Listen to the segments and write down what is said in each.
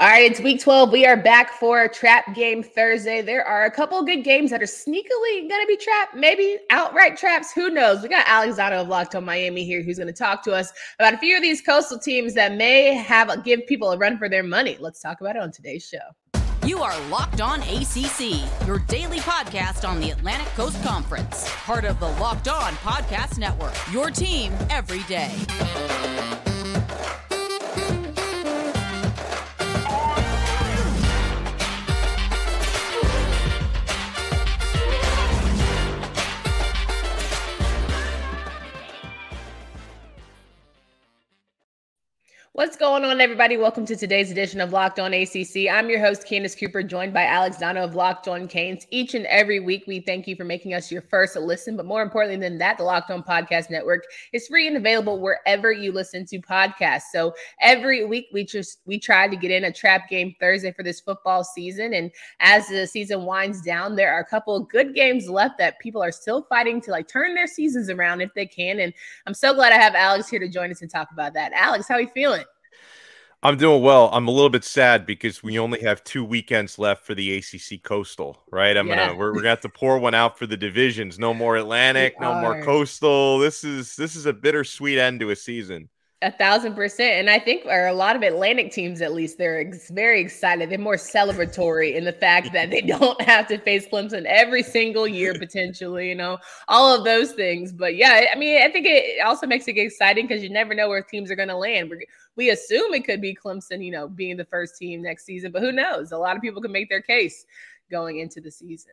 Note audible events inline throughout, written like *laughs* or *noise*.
All right, it's week 12. We are back for trap game Thursday. There are a couple good games that are sneakily going to be trapped, maybe outright traps. Who knows? We got Alexander of Locked on Miami here who's going to talk to us about a few of these coastal teams that may have give people a run for their money. Let's talk about it on today's show. You are Locked On ACC, your daily podcast on the Atlantic Coast Conference, part of the Locked On Podcast Network, your team every day. What's going on, everybody? Welcome to today's edition of Locked On ACC. I'm your host, Candace Cooper, joined by Alex Donno of Locked On Canes. Each and every week, we thank you for making us your first listen. But more importantly than that, the Locked On Podcast Network is free and available wherever you listen to podcasts. So every week, we just we try to get in a trap game Thursday for this football season. And as the season winds down, there are a couple good games left that people are still fighting to like turn their seasons around if they can. And I'm so glad I have Alex here to join us and talk about that. Alex, how are you feeling? I'm doing well. I'm a little bit sad because we only have two weekends left for the ACC Coastal, right? I'm yeah. gonna we're, we're gonna have to *laughs* pour one out for the divisions. No more Atlantic, no more Coastal. This is this is a bittersweet end to a season. A thousand percent. And I think, or a lot of Atlantic teams at least, they're ex- very excited. They're more celebratory in the fact *laughs* that they don't have to face Clemson every single year, potentially, you know, all of those things. But yeah, I mean, I think it also makes it exciting because you never know where teams are going to land. We're, we assume it could be Clemson, you know, being the first team next season, but who knows? A lot of people can make their case going into the season.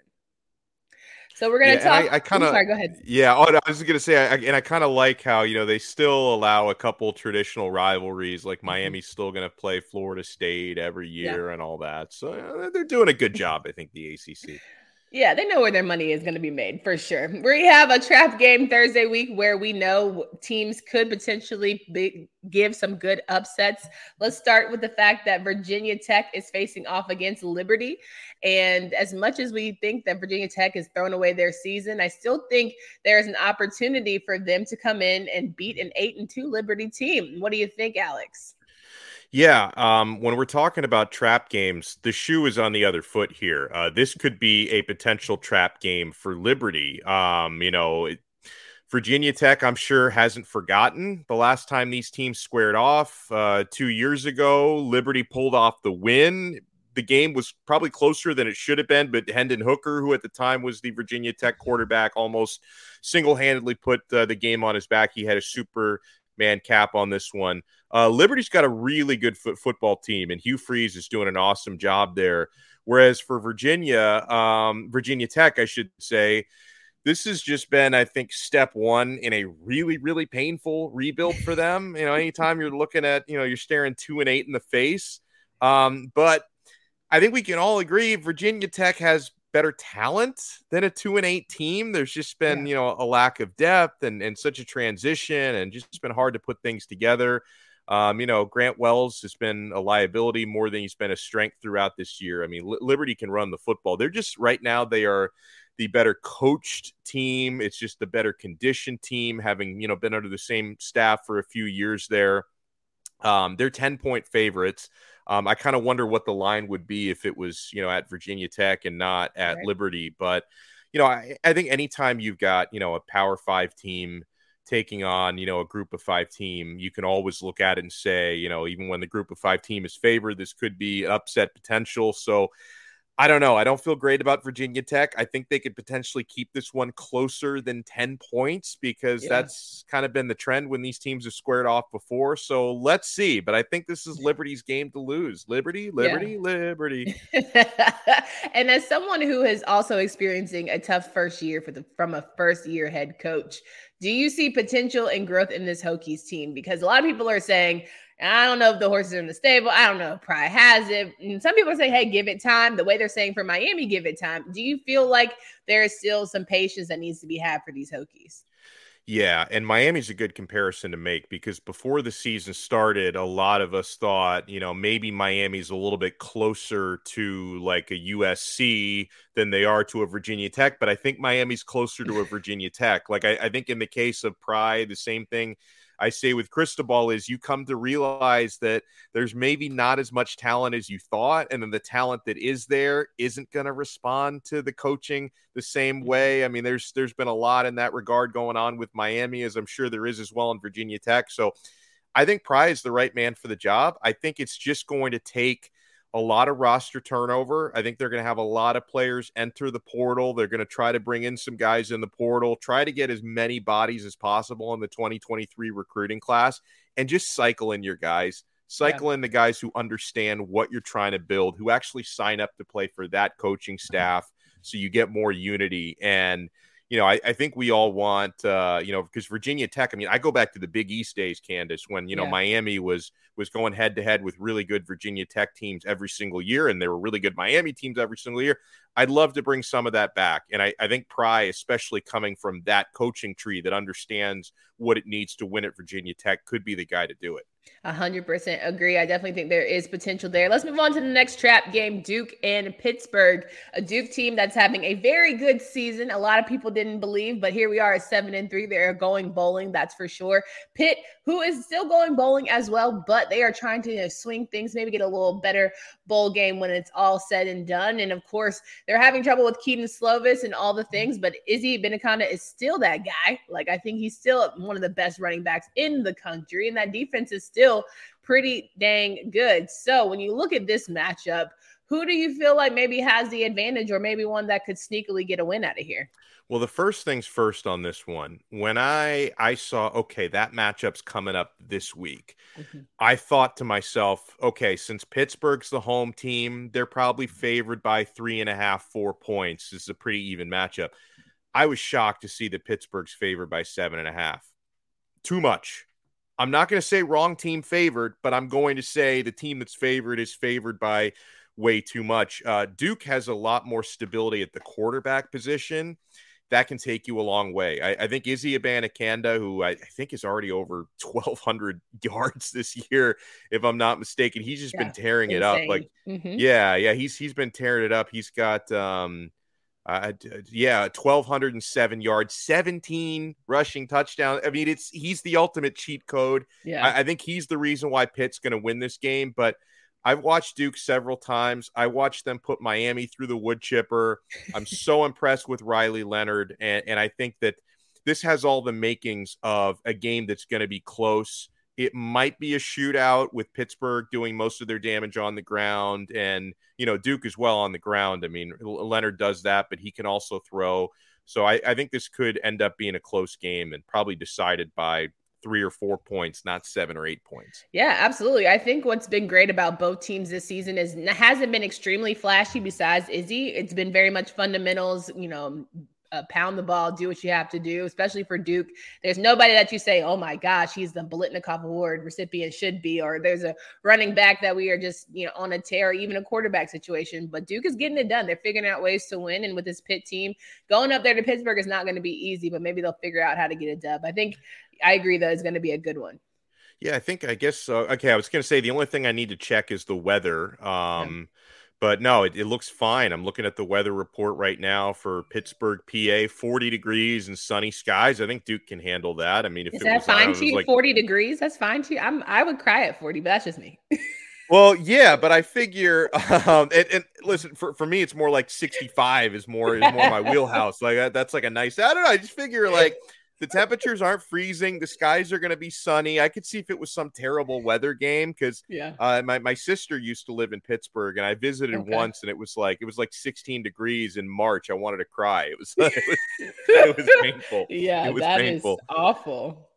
So we're gonna yeah, talk. I, I kind of go ahead. Yeah, oh, I was just gonna say, I, and I kind of like how you know they still allow a couple traditional rivalries, like mm-hmm. Miami's still gonna play Florida State every year yeah. and all that. So uh, they're doing a good *laughs* job, I think, the ACC. Yeah, they know where their money is going to be made for sure. We have a trap game Thursday week where we know teams could potentially be, give some good upsets. Let's start with the fact that Virginia Tech is facing off against Liberty. And as much as we think that Virginia Tech has thrown away their season, I still think there's an opportunity for them to come in and beat an 8 and 2 Liberty team. What do you think, Alex? Yeah, um, when we're talking about trap games, the shoe is on the other foot here. Uh, this could be a potential trap game for Liberty. Um, you know, it, Virginia Tech, I'm sure, hasn't forgotten the last time these teams squared off uh, two years ago. Liberty pulled off the win. The game was probably closer than it should have been, but Hendon Hooker, who at the time was the Virginia Tech quarterback, almost single handedly put uh, the game on his back. He had a Superman cap on this one. Uh, Liberty's got a really good foot football team, and Hugh Freeze is doing an awesome job there. Whereas for Virginia, um, Virginia Tech, I should say, this has just been, I think, step one in a really, really painful rebuild for them. You know, anytime you're looking at, you know, you're staring two and eight in the face. Um, but I think we can all agree Virginia Tech has better talent than a two and eight team. There's just been, yeah. you know, a lack of depth and, and such a transition and just been hard to put things together. Um, you know, Grant Wells has been a liability more than he's been a strength throughout this year. I mean, Liberty can run the football. They're just right now, they are the better coached team. It's just the better conditioned team, having, you know, been under the same staff for a few years there. Um, they're 10 point favorites. Um, I kind of wonder what the line would be if it was, you know, at Virginia Tech and not at right. Liberty. But, you know, I, I think anytime you've got, you know, a Power Five team taking on, you know, a group of five team, you can always look at it and say, you know, even when the group of five team is favored, this could be upset potential. So I don't know. I don't feel great about Virginia Tech. I think they could potentially keep this one closer than 10 points because yeah. that's kind of been the trend when these teams have squared off before. So let's see. But I think this is Liberty's game to lose. Liberty, Liberty, yeah. Liberty. *laughs* and as someone who is also experiencing a tough first year for the from a first year head coach, do you see potential and growth in this Hokies team? Because a lot of people are saying, I don't know if the horses are in the stable. I don't know if Pry has it. And some people say, hey, give it time. The way they're saying for Miami, give it time. Do you feel like there is still some patience that needs to be had for these Hokies? Yeah, and Miami's a good comparison to make because before the season started, a lot of us thought, you know, maybe Miami's a little bit closer to like a USC than they are to a Virginia Tech, but I think Miami's closer to a *laughs* Virginia Tech. Like I, I think in the case of Pry, the same thing I say with Cristobal is you come to realize that there's maybe not as much talent as you thought, and then the talent that is there isn't going to respond to the coaching the same mm-hmm. way. I mean, there's there's been a lot in that regard going on with Miami, as I'm sure there is as well in Virginia Tech. So I think Pry is the right man for the job. I think it's just going to take a lot of roster turnover. I think they're going to have a lot of players enter the portal. They're going to try to bring in some guys in the portal, try to get as many bodies as possible in the 2023 recruiting class, and just cycle in your guys. Cycle yeah. in the guys who understand what you're trying to build, who actually sign up to play for that coaching mm-hmm. staff so you get more unity. And you know, I, I, think we all want, uh, you know, because Virginia Tech. I mean, I go back to the Big East days, Candace, when you know yeah. Miami was was going head to head with really good Virginia Tech teams every single year, and there were really good Miami teams every single year. I'd love to bring some of that back, and I, I think Pry, especially coming from that coaching tree that understands what it needs to win at Virginia Tech, could be the guy to do it. 100% agree. I definitely think there is potential there. Let's move on to the next trap game Duke and Pittsburgh, a Duke team that's having a very good season. A lot of people didn't believe, but here we are at 7 and 3. They're going bowling, that's for sure. Pitt, who is still going bowling as well, but they are trying to you know, swing things, maybe get a little better bowl game when it's all said and done. And of course, they're having trouble with Kedon Slovis and all the things, but Izzy Abanikanda is still that guy. Like, I think he's still one of the best running backs in the country, and that defense is still pretty dang good. So when you look at this matchup, who do you feel like maybe has the advantage or maybe one that could sneakily get a win out of here? Well, the first things first on this one, when I I saw okay, that matchup's coming up this week, mm-hmm. I thought to myself, okay, since Pittsburgh's the home team, they're probably favored by three and a half, four points. This is a pretty even matchup. I was shocked to see that Pittsburgh's favored by seven and a half. Too much. I'm not going to say wrong team favored, but I'm going to say the team that's favored is favored by way too much. Uh, Duke has a lot more stability at the quarterback position. That can take you a long way. I, I think Izzy Abanikanda, who I, I, think is already over *laughs* 1,200 yards this year, if I'm not mistaken, he's just yeah, been tearing insane. it up. Like, mm-hmm. yeah, yeah, he's he's been tearing it up. He's got um, uh, yeah, 1,207 yards, 17 rushing touchdowns. I mean, it's he's the ultimate cheat code. Yeah, I, I think he's the reason why Pitt's going to win this game. But I've watched Duke several times. I watched them put Miami through the wood chipper. I'm so *laughs* impressed with Riley Leonard, and, and I think that this has all the makings of a game that's going to be close. It might be a shootout with Pittsburgh doing most of their damage on the ground and, you know, Duke as well on the ground. I mean, Leonard does that, but he can also throw. So I, I think this could end up being a close game and probably decided by three or four points, not seven or eight points. Yeah, absolutely. I think what's been great about both teams this season is hasn't been extremely flashy besides Izzy. It's been very much fundamentals, you know, uh, pound the ball, do what you have to do, especially for Duke. There's nobody that you say, oh my gosh, he's the Biletnikoff Award recipient, should be, or there's a running back that we are just, you know, on a tear, even a quarterback situation. But Duke is getting it done. They're figuring out ways to win. And with this Pitt team, going up there to Pittsburgh is not going to be easy, but maybe they'll figure out how to get a dub. I think I agree that it's going to be a good one. Yeah, I think, I guess, so. okay, I was going to say the only thing I need to check is the weather. Um, yeah but no, it, it, looks fine. I'm looking at the weather report right now for Pittsburgh, PA, 40 degrees and sunny skies. I think Duke can handle that. I mean, if is that fine to you? Like, 40 degrees, that's fine to you. I'm I would cry at 40, but that's just me. *laughs* well, yeah, but I figure, um, and, and, listen, for, for me, it's more like 65 is more is more my *laughs* wheelhouse. Like that's like a nice. I don't know. I just figure like the temperatures aren't freezing. The skies are going to be sunny. I could see if it was some terrible weather game because yeah, uh, my my sister used to live in Pittsburgh and I visited okay. once and it was like it was like 16 degrees in March. I wanted to cry. It was *laughs* it was, it was *laughs* painful. Yeah, it was that painful. is awful.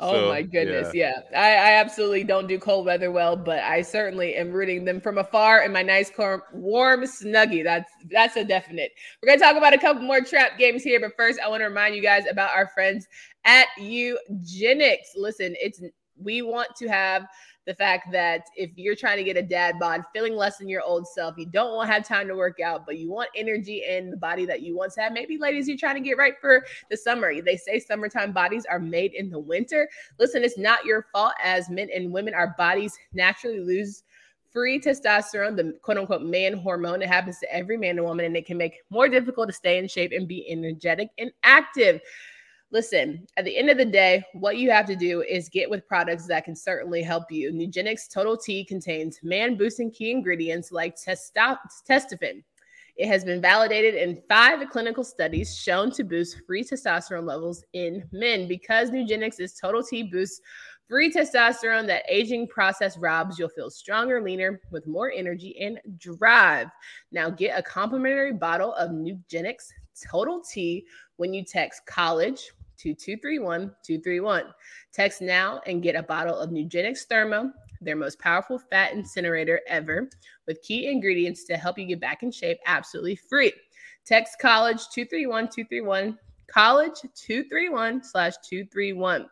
Oh so, my goodness. Yeah. yeah. I, I, absolutely don't do cold weather well, but I certainly am rooting them from afar in my nice warm snuggie. That's that's a definite. We're gonna talk about a couple more trap games here, but first I want to remind you guys about our friends at Nugenix. Listen, it's we want to have the fact that if you're trying to get a dad bod, feeling less than your old self, you don't want to have time to work out, but you want energy in the body that you once had. Maybe, ladies, you're trying to get right for the summer. They say summertime bodies are made in the winter. Listen, it's not your fault as men and women, our bodies naturally lose free testosterone, the quote unquote man hormone. It happens to every man and woman, and it can make more difficult to stay in shape and be energetic and active. Listen, at the end of the day, what you have to do is get with products that can certainly help you. Nugenix Total T contains man boosting key ingredients like testosterone. It has been validated in five clinical studies shown to boost free testosterone levels in men. Because Nugenix is Total T boosts free testosterone that aging process robs, you'll feel stronger, leaner, with more energy and drive. Now get a complimentary bottle of Nugenix Total T when you text college to 231 231. Text now and get a bottle of Nugenix Thermo, their most powerful fat incinerator ever, with key ingredients to help you get back in shape absolutely free. Text college 231 231, college 231 slash 231.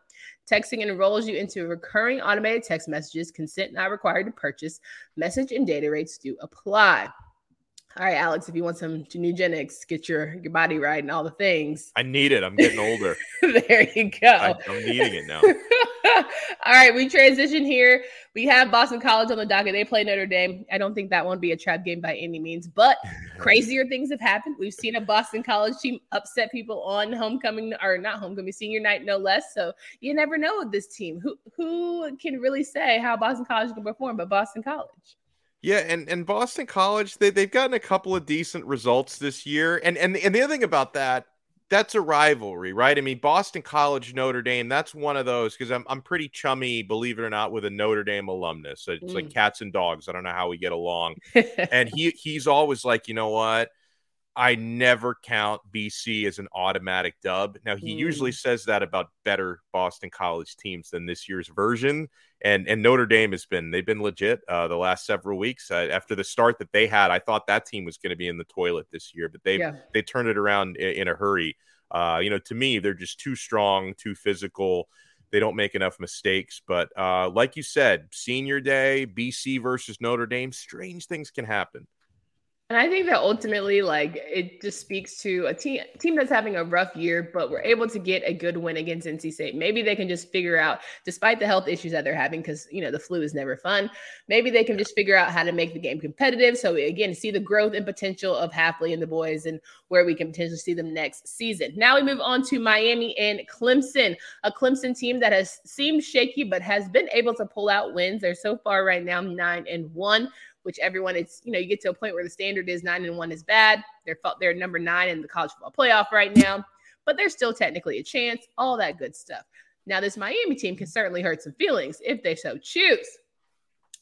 Texting enrolls you into recurring automated text messages, consent not required to purchase. Message and data rates do apply. All right, Alex, if you want some Nugenix, get your, your body right and all the things. I need it. I'm getting older. *laughs* there you go. I, am needing it now. *laughs* all right, we transition here. We have Boston College on the docket. They play Notre Dame. I don't think that won't be a trap game by any means, but *laughs* crazier things have happened. We've seen a Boston College team upset people on homecoming or not homecoming, senior night, no less. So you never know with this team. Who who can really say how Boston College can perform, but Boston College. Yeah, and, and Boston College, they, they've gotten a couple of decent results this year. And, and and the other thing about that, that's a rivalry, right? I mean, Boston College, Notre Dame, that's one of those because I'm I'm pretty chummy, believe it or not, with a Notre Dame alumnus. It's mm. like cats and dogs. I don't know how we get along. *laughs* and he he's always like, you know what? I never count BC as an automatic dub. Now he mm. usually says that about better Boston College teams than this year's version, and and Notre Dame has been they've been legit uh, the last several weeks. Uh, after the start that they had, I thought that team was going to be in the toilet this year, but they yeah. they turned it around in, in a hurry. Uh, you know, to me, they're just too strong, too physical. They don't make enough mistakes. But uh, like you said, senior day, BC versus Notre Dame, strange things can happen. And I think that ultimately, like, it just speaks to a team team that's having a rough year, but we're able to get a good win against NC State. Maybe they can just figure out, despite the health issues that they're having, because you know the flu is never fun. Maybe they can just figure out how to make the game competitive. So again, see the growth and potential of Hafley and the boys, and where we can potentially see them next season. Now we move on to Miami and Clemson, a Clemson team that has seemed shaky but has been able to pull out wins. They're so far right now nine and one which everyone it's you know you get to a point where the standard is nine and one is bad. They're they're number nine in the college football playoff right now, but there's still technically a chance. All that good stuff. Now this Miami team can certainly hurt some feelings if they so choose.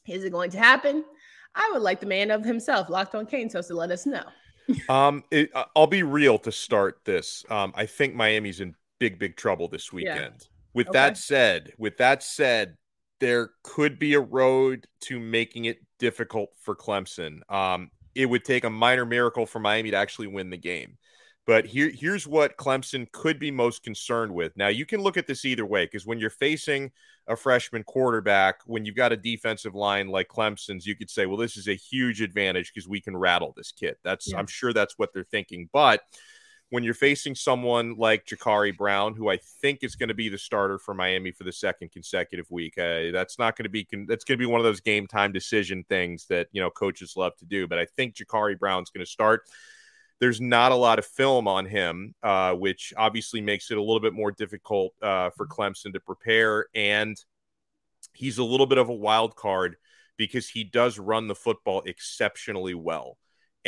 Is it going to happen? I would like the man of himself, Locked on Canes, host to let us know. *laughs* um, it, I'll be real to start this. Um, I think Miami's in big, big trouble this weekend. Yeah. With okay. that said, with that said, there could be a road to making it difficult for Clemson. Um, it would take a minor miracle for Miami to actually win the game. But here, here's what Clemson could be most concerned with. Now, you can look at this either way because when you're facing a freshman quarterback, when you've got a defensive line like Clemson's, you could say, well, this is a huge advantage because we can rattle this kid. That's yeah. I'm sure that's what they're thinking. But when you're facing someone like Jacurri Brown, who I think is going to be the starter for Miami for the second consecutive week. Uh, that's not going to be that's going to be one of those game time decision things that you know coaches love to do. But I think Jacurri Brown's going to start. There's not a lot of film on him, uh, which obviously makes it a little bit more difficult uh, for Clemson to prepare. And he's a little bit of a wild card because he does run the football exceptionally well.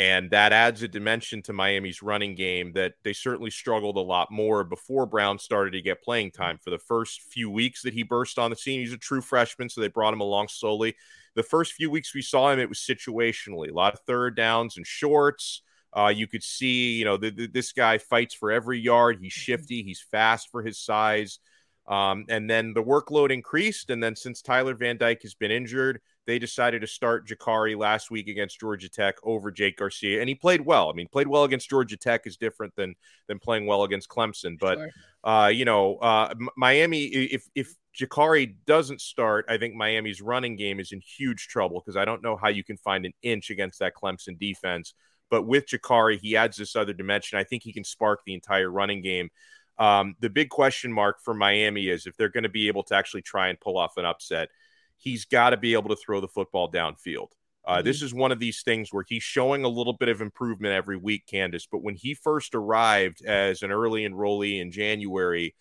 And that adds a dimension to Miami's running game that they certainly struggled a lot more before Brown started to get playing time. For the first few weeks that he burst on the scene, he's a true freshman, so they brought him along slowly. The first few weeks we saw him, it was situationally a lot of third downs and shorts. Uh, you could see, you know, the, the, this guy fights for every yard. He's mm-hmm. shifty, he's fast for his size. Um, and then the workload increased. And then since Tyler Van Dyke has been injured, they decided to start Jacurri last week against Georgia Tech over Jake Garcia, and he played well. I mean, played well against Georgia Tech is different than than playing well against Clemson. But sure. uh, you know, uh, Miami, if if Jacurri doesn't start, I think Miami's running game is in huge trouble because I don't know how you can find an inch against that Clemson defense. But with Jacurri, he adds this other dimension. I think he can spark the entire running game. Um, the big question mark for Miami is if they're going to be able to actually try and pull off an upset he's got to be able to throw the football downfield. Uh, mm-hmm. This is one of these things where he's showing a little bit of improvement every week, Candace. But when he first arrived as an early enrollee in January,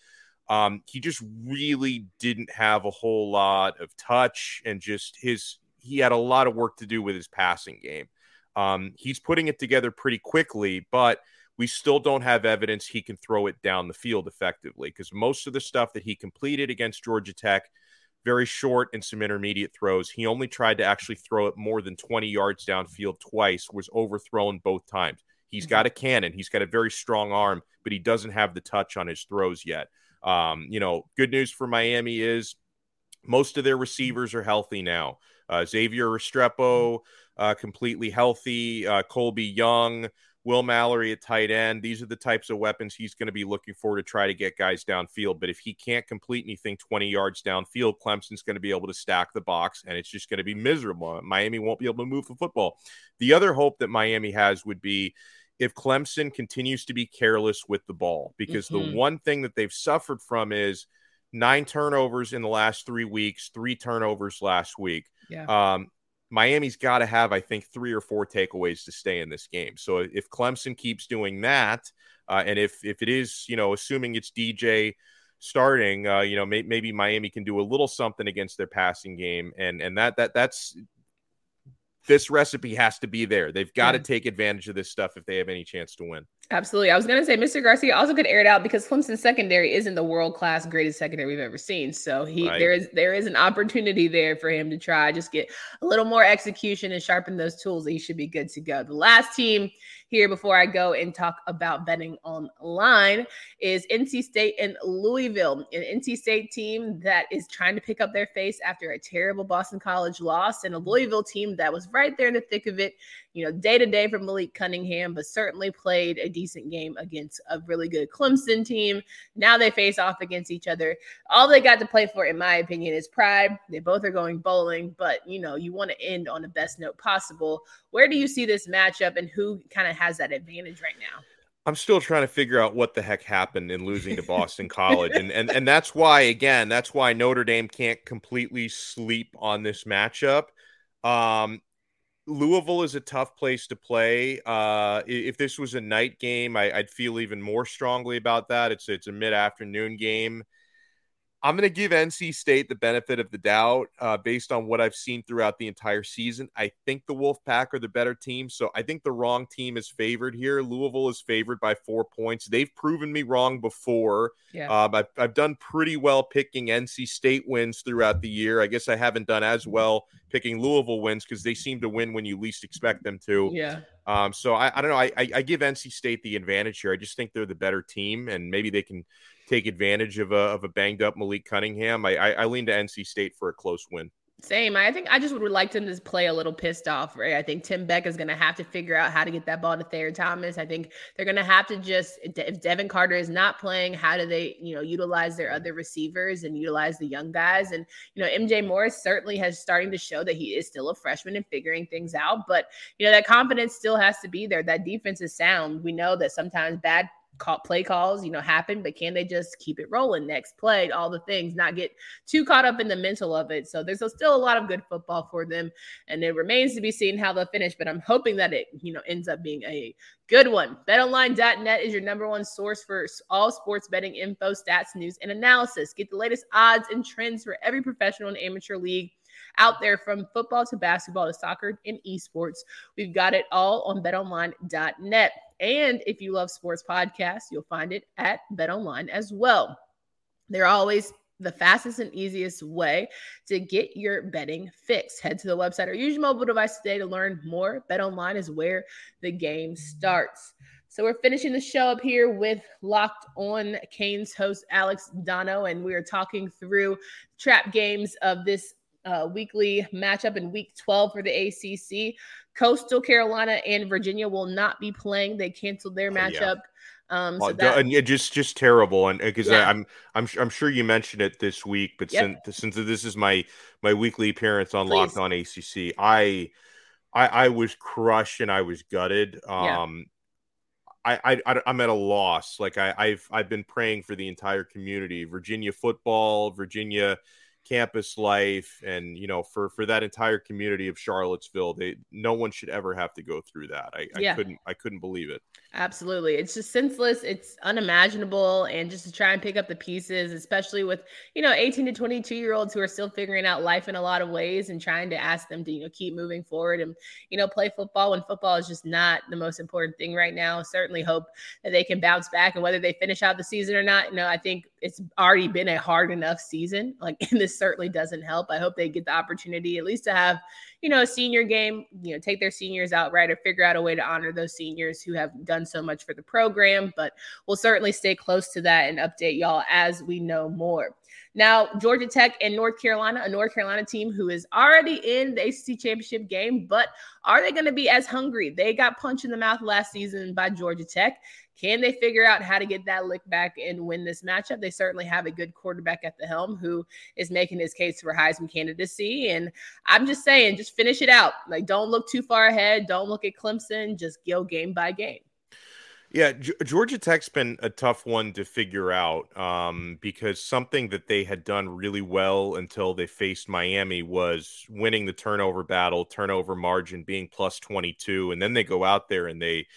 um, he just really didn't have a whole lot of touch and just his he had a lot of work to do with his passing game. Um, he's putting it together pretty quickly, but we still don't have evidence he can throw it down the field effectively because most of the stuff that he completed against Georgia Tech, very short and some intermediate throws. He only tried to actually throw it more than 20 yards downfield twice, was overthrown both times. He's mm-hmm. got a cannon, he's got a very strong arm, but he doesn't have the touch on his throws yet. Um, you know, good news for Miami is most of their receivers are healthy now. Uh, Xavier Restrepo, uh, completely healthy. Uh, Colbie Young, Will Mallory at tight end. These are the types of weapons he's going to be looking for to try to get guys downfield. But if he can't complete anything 20 yards downfield, Clemson's going to be able to stack the box and it's just going to be miserable. Miami won't be able to move the football. The other hope that Miami has would be if Clemson continues to be careless with the ball, because mm-hmm. the one thing that they've suffered from is nine turnovers in the last three weeks, three turnovers last week. Yeah. Um, Miami's got to have, I think, three or four takeaways to stay in this game. So if Clemson keeps doing that, uh, and if if it is, you know, assuming it's DJ starting, uh, you know, may, maybe Miami can do a little something against their passing game, and and that that that's this recipe has to be there. They've got yeah. to take advantage of this stuff if they have any chance to win. Absolutely. I was going to say Mr. Garcia also could air it out because Clemson secondary isn't the world class greatest secondary we've ever seen. So he right. there is there is an opportunity there for him to try just get a little more execution and sharpen those tools. He should be good to go. The last team here before I go and talk about betting online is NC State and Louisville, an NC State team that is trying to pick up their face after a terrible Boston College loss, and a Louisville team that was right there in the thick of it you know, day to day for Malik Cunningham, but certainly played a decent game against a really good Clemson team. Now they face off against each other. All they got to play for, in my opinion, is pride. They both are going bowling, but you know, you want to end on the best note possible. Where do you see this matchup and who kind of has that advantage right now? I'm still trying to figure out what the heck happened in losing to Boston *laughs* College. And, and and that's why again, that's why Notre Dame can't completely sleep on this matchup. Um, Louisville is a tough place to play. Uh, if this was a night game, I, would feel even more strongly about that. It's it's a mid afternoon game. I'm going to give NC State the benefit of the doubt uh, based on what I've seen throughout the entire season. I think the Wolfpack are the better team, so I think the wrong team is favored here. Louisville is favored by four points. They've proven me wrong before. Yeah. Um, I've, I've done pretty well picking NC State wins throughout the year. I guess I haven't done as well picking Louisville wins because they seem to win when you least expect them to. Yeah. Um, so I, I don't know. I, I, I give NC State the advantage here. I just think they're the better team, and maybe they can take advantage of a, of a banged up Malik Cunningham. I, I, I lean to NC State for a close win. Same. I think I just would like them to play a little pissed off, right? I think Tim Beck is going to have to figure out how to get that ball to Thayer Thomas. I think they're going to have to just, if Devin Carter is not playing, how do they, you know, utilize their other receivers and utilize the young guys? And, you know, MJ Morris certainly has starting to show that he is still a freshman and figuring things out. But, you know, that confidence still has to be there. That defense is sound. We know that sometimes bad call, play calls, you know, happen, but can they just keep it rolling? Next play, all the things, not get too caught up in the mental of it. So there's still a lot of good football for them, and it remains to be seen how they'll finish. But I'm hoping that it, you know, ends up being a good one. BetOnline.net is your number one source for all sports betting info, stats, news, and analysis. Get the latest odds and trends for every professional and amateur league out there from football to basketball to soccer and esports. We've got it all on betonline.net. And if you love sports podcasts, you'll find it at BetOnline as well. They're always the fastest and easiest way to get your betting fix. Head to the website or use your mobile device today to learn more. BetOnline is where the game starts. So we're finishing the show up here with Locked On Canes host Alex Donno, and we are talking through trap games of this uh, weekly matchup in Week 12 for the ACC. Coastal Carolina and Virginia will not be playing. They canceled their matchup. Oh, yeah. Um, so that, and yeah, just just terrible, and because yeah. I'm I'm I'm sure you mentioned it this week, but yep. since since this is my my weekly appearance on Please. Locked On ACC, I I I was crushed and I was gutted. Um. I, I I'm at a loss. Like I I've I've been praying for the entire community, Virginia football, Virginia campus life and you know for for that entire community of charlottesville they no one should ever have to go through that. I, I couldn't i couldn't believe it. Absolutely. It's just senseless. It's unimaginable. And just to try and pick up the pieces especially with you know 18 to 22 year olds who are still figuring out life in a lot of ways and trying to ask them to you know keep moving forward and you know play football when football is just not the most important thing right now. Certainly hope that they can bounce back and whether they finish out the season or not you know i think it's already been a hard enough season. Like, *laughs* in this certainly doesn't help. I hope they get the opportunity at least to have, you know, a senior game, you know, take their seniors out right or figure out a way to honor those seniors who have done so much for the program. But we'll certainly stay close to that and update y'all as we know more. Now, Georgia Tech and North Carolina, a North Carolina team who is already in the ACC championship game, but are they going to be as hungry? They got punched in the mouth last season by Georgia Tech. Can they figure out how to get that lick back and win this matchup? They certainly have a good quarterback at the helm who is making his case for Heisman candidacy. And I'm just saying, just finish it out. Like, don't look too far ahead. Don't look at Clemson. Just go game by game. Yeah, Georgia Tech's been a tough one to figure out um, because something that they had done really well until they faced Miami was winning the turnover battle, turnover margin being plus 22. And then they go out there and they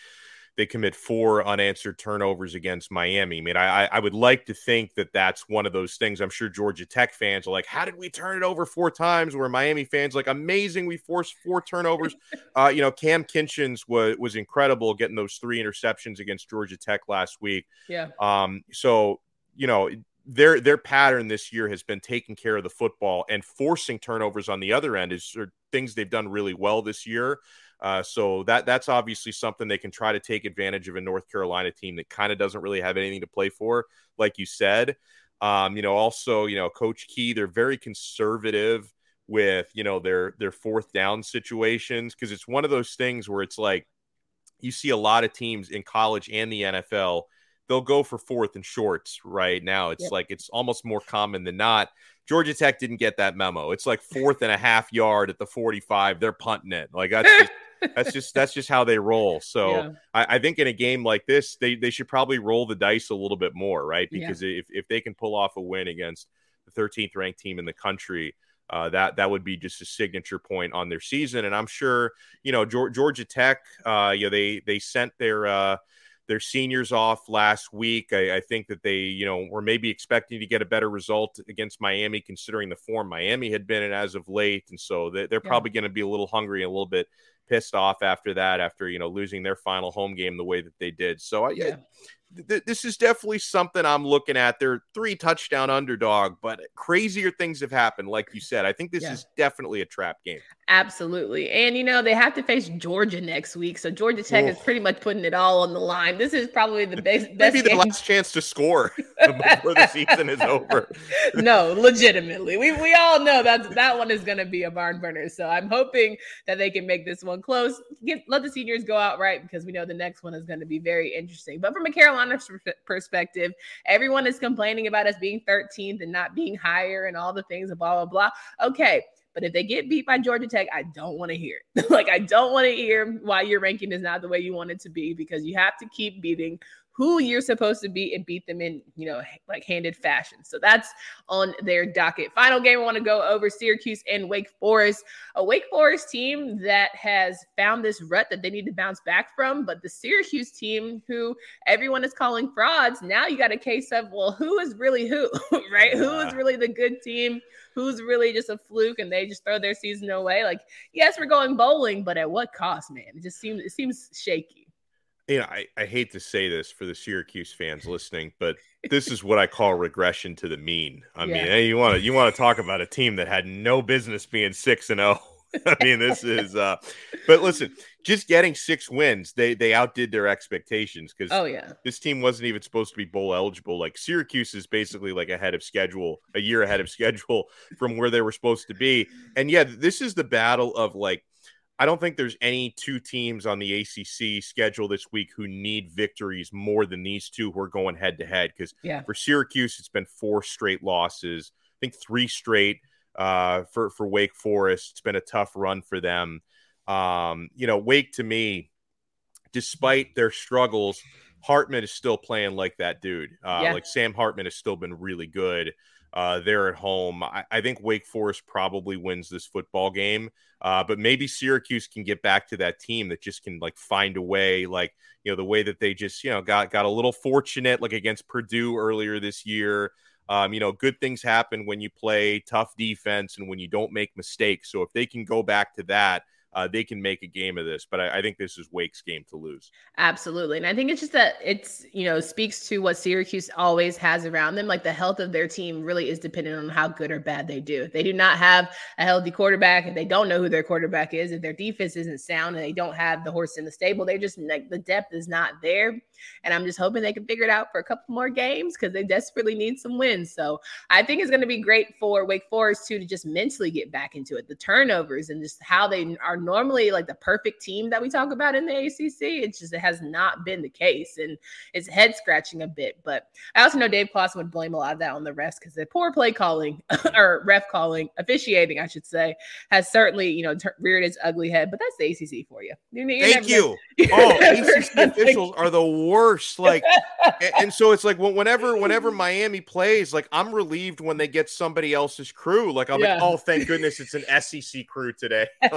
they commit four unanswered turnovers against Miami. I mean, I, I would like to think that that's one of those things. I'm sure Georgia Tech fans are like, "How did we turn it over four times?" Where Miami fans like, "Amazing, we forced four turnovers." *laughs* uh, you know, Cam Kinchens was was incredible getting those three interceptions against Georgia Tech last week. Yeah. Um. So you know, their their pattern this year has been taking care of the football and forcing turnovers on the other end is things they've done really well this year. Uh, so that that's obviously something they can try to take advantage of a North Carolina team that kind of doesn't really have anything to play for, like you said. Um, you know, also, you know, Coach Key, they're very conservative with you know their their fourth down situations because it's one of those things where it's like you see a lot of teams in college and the NFL they'll go for fourth and shorts right now. It's yep. like it's almost more common than not. Georgia Tech didn't get that memo. It's like *laughs* fourth and a half yard at the 45. They're punting it. Like that's just, *laughs* that's just that's just how they roll. So yeah. I, I, think in a game like this, they they should probably roll the dice a little bit more, right? Because yeah. if if they can pull off a win against the 13th ranked team in the country. Uh, that that would be just a signature point on their season, and I'm sure you know Georgia Tech. Uh, you know they they sent their uh, their seniors off last week. I, I, think that they, you know, were maybe expecting to get a better result against Miami, considering the form Miami had been in as of late, and so they, are yeah. probably going to be a little hungry, a little bit pissed off after that, after you know losing their final home game the way that they did. So I, yeah, th- this is definitely something I'm looking at. They're three touchdown underdog, but crazier things have happened. Like you said, I think this yeah. is definitely a trap game. Absolutely. And, you know, they have to face Georgia next week. So Georgia Tech is pretty much putting it all on the line. This is probably the best, best Maybe the last chance to score *laughs* before the season is over. *laughs* no, legitimately. We, we all know that that one is going to be a barn burner. So I'm hoping that they can make this one close. Get, let the seniors go out right because we know the next one is going to be very interesting. But from a Carolina perspective, everyone is complaining about us being 13th and not being higher and all the things blah, blah, blah. Okay but if they get beat by Georgia Tech, I don't want to hear it. *laughs* like, I don't want to hear why your ranking is not the way you want it to be because you have to keep beating who you're supposed to beat and beat them in, you know, like handed fashion. So that's on their docket. Final game I want to go over Syracuse and Wake Forest, a Wake Forest team that has found this rut that they need to bounce back from. But the Syracuse team, who everyone is calling frauds, now you got a case of, well, who is really who, *laughs* right? Yeah. Who is really the good team? Who's really just a fluke and they just throw their season away? Like, yes, we're going bowling, but at what cost, man? It just seems it seems shaky you know, I, I hate to say this for the Syracuse fans listening, but this is what I call regression to the mean. I yeah. mean, you want to you want to talk about a team that had no business being six and zero. Oh. *laughs* I mean, this is. uh But listen, just getting six wins, they they outdid their expectations because oh yeah, this team wasn't even supposed to be bowl eligible. Like Syracuse is basically like ahead of schedule, a year ahead of schedule from where they were supposed to be. And yeah, this is the battle of like I don't think there's any two teams on the ACC schedule this week who need victories more than these two who are going head to head. Because yeah. for Syracuse, it's been four straight losses. I think three straight uh, for for Wake Forest. It's been a tough run for them. Um, you know, Wake to me, despite their struggles, Hartman is still playing like that dude. Uh, yeah. Like Sam Hartman has still been really good. Uh, they're at home. I, I, think Wake Forest probably wins this football game, uh, but maybe Syracuse can get back to that team that just can like find a way, like you know the way that they just you know got got a little fortunate, like against Purdue earlier this year. Um, you know, good things happen when you play tough defense and when you don't make mistakes. So if they can go back to that, uh, they can make a game of this. But I, I, think this is Wake's game to lose. Absolutely. And I think it's just that it's, you know, speaks to what Syracuse always has around them. Like the health of their team really is dependent on how good or bad they do. If they do not have a healthy quarterback and they don't know who their quarterback is, if their defense isn't sound and they don't have the horse in the stable, they just like the depth is not there. And I'm just hoping they can figure it out for a couple more games because they desperately need some wins. So I think it's going to be great for Wake Forest too to just mentally get back into it. The turnovers and just how they are normally like the perfect team that we talk about in the ACC. It's just it has not been the case, and it's head scratching a bit. But I also know Dave Clawson would blame a lot of that on the refs because the poor play calling *laughs* or ref calling, officiating, I should say, has certainly you know reared its ugly head. But that's the ACC for you. you Thank *laughs* you. oh, ACC officials are the worst. Like, *laughs* and, so it's like whenever whenever Miami plays, like I'm relieved when they get somebody else's crew. Like I'm yeah. like, oh, thank goodness it's an SEC crew today. *laughs*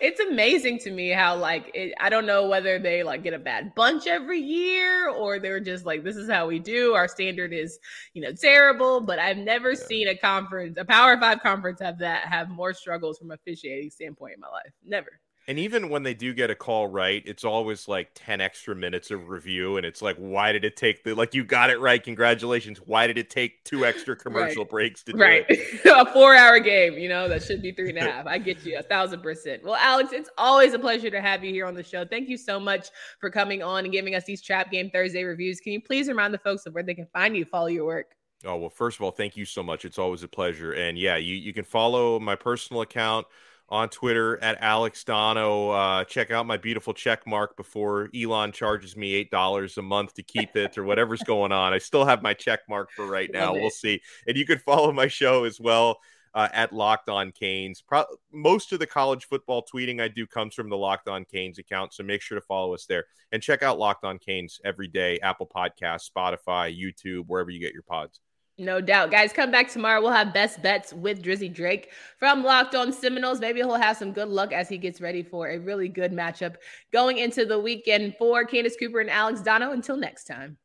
it's amazing to me how like it, I don't know whether they like get a bad bunch every year or they're just like this is how we do. Our standard is you know terrible, but I've never yeah. seen a conference, a Power Five conference, have that have more struggles from officiating standpoint in my life. Never. And even when they do get a call right, it's always like 10 extra minutes of review. And it's like, why did it take the, like, you got it right. Congratulations. Why did it take two extra *laughs* commercial right. breaks to do right. it? *laughs* a four hour game, you know, that should be three and a *laughs* half. I get you a thousand percent. Well, Alex, it's always a pleasure to have you here on the show. Thank you so much for coming on and giving us these Trap Game Thursday reviews. Can you please remind the folks of where they can find you, follow your work? Oh, well, first of all, thank you so much. It's always a pleasure. And yeah, you, you can follow my personal account on Twitter at Alex Donno. Uh, check out my beautiful check mark before Elon charges me eight dollars a month to keep it or whatever's going on. I still have my check mark for right now. We'll see. And you can follow my show as well. Uh, at Locked On Canes. Pro- most of the college football tweeting I do comes from the Locked On Canes account, so make sure to follow us there and check out Locked On Canes every day. Apple Podcasts, Spotify, YouTube, wherever you get your pods. No doubt. Guys, come back tomorrow. We'll have best bets with Drizzy Drake from Locked On Seminoles. Maybe he'll have some good luck as he gets ready for a really good matchup going into the weekend for Candace Cooper and Alex Donno. Until next time.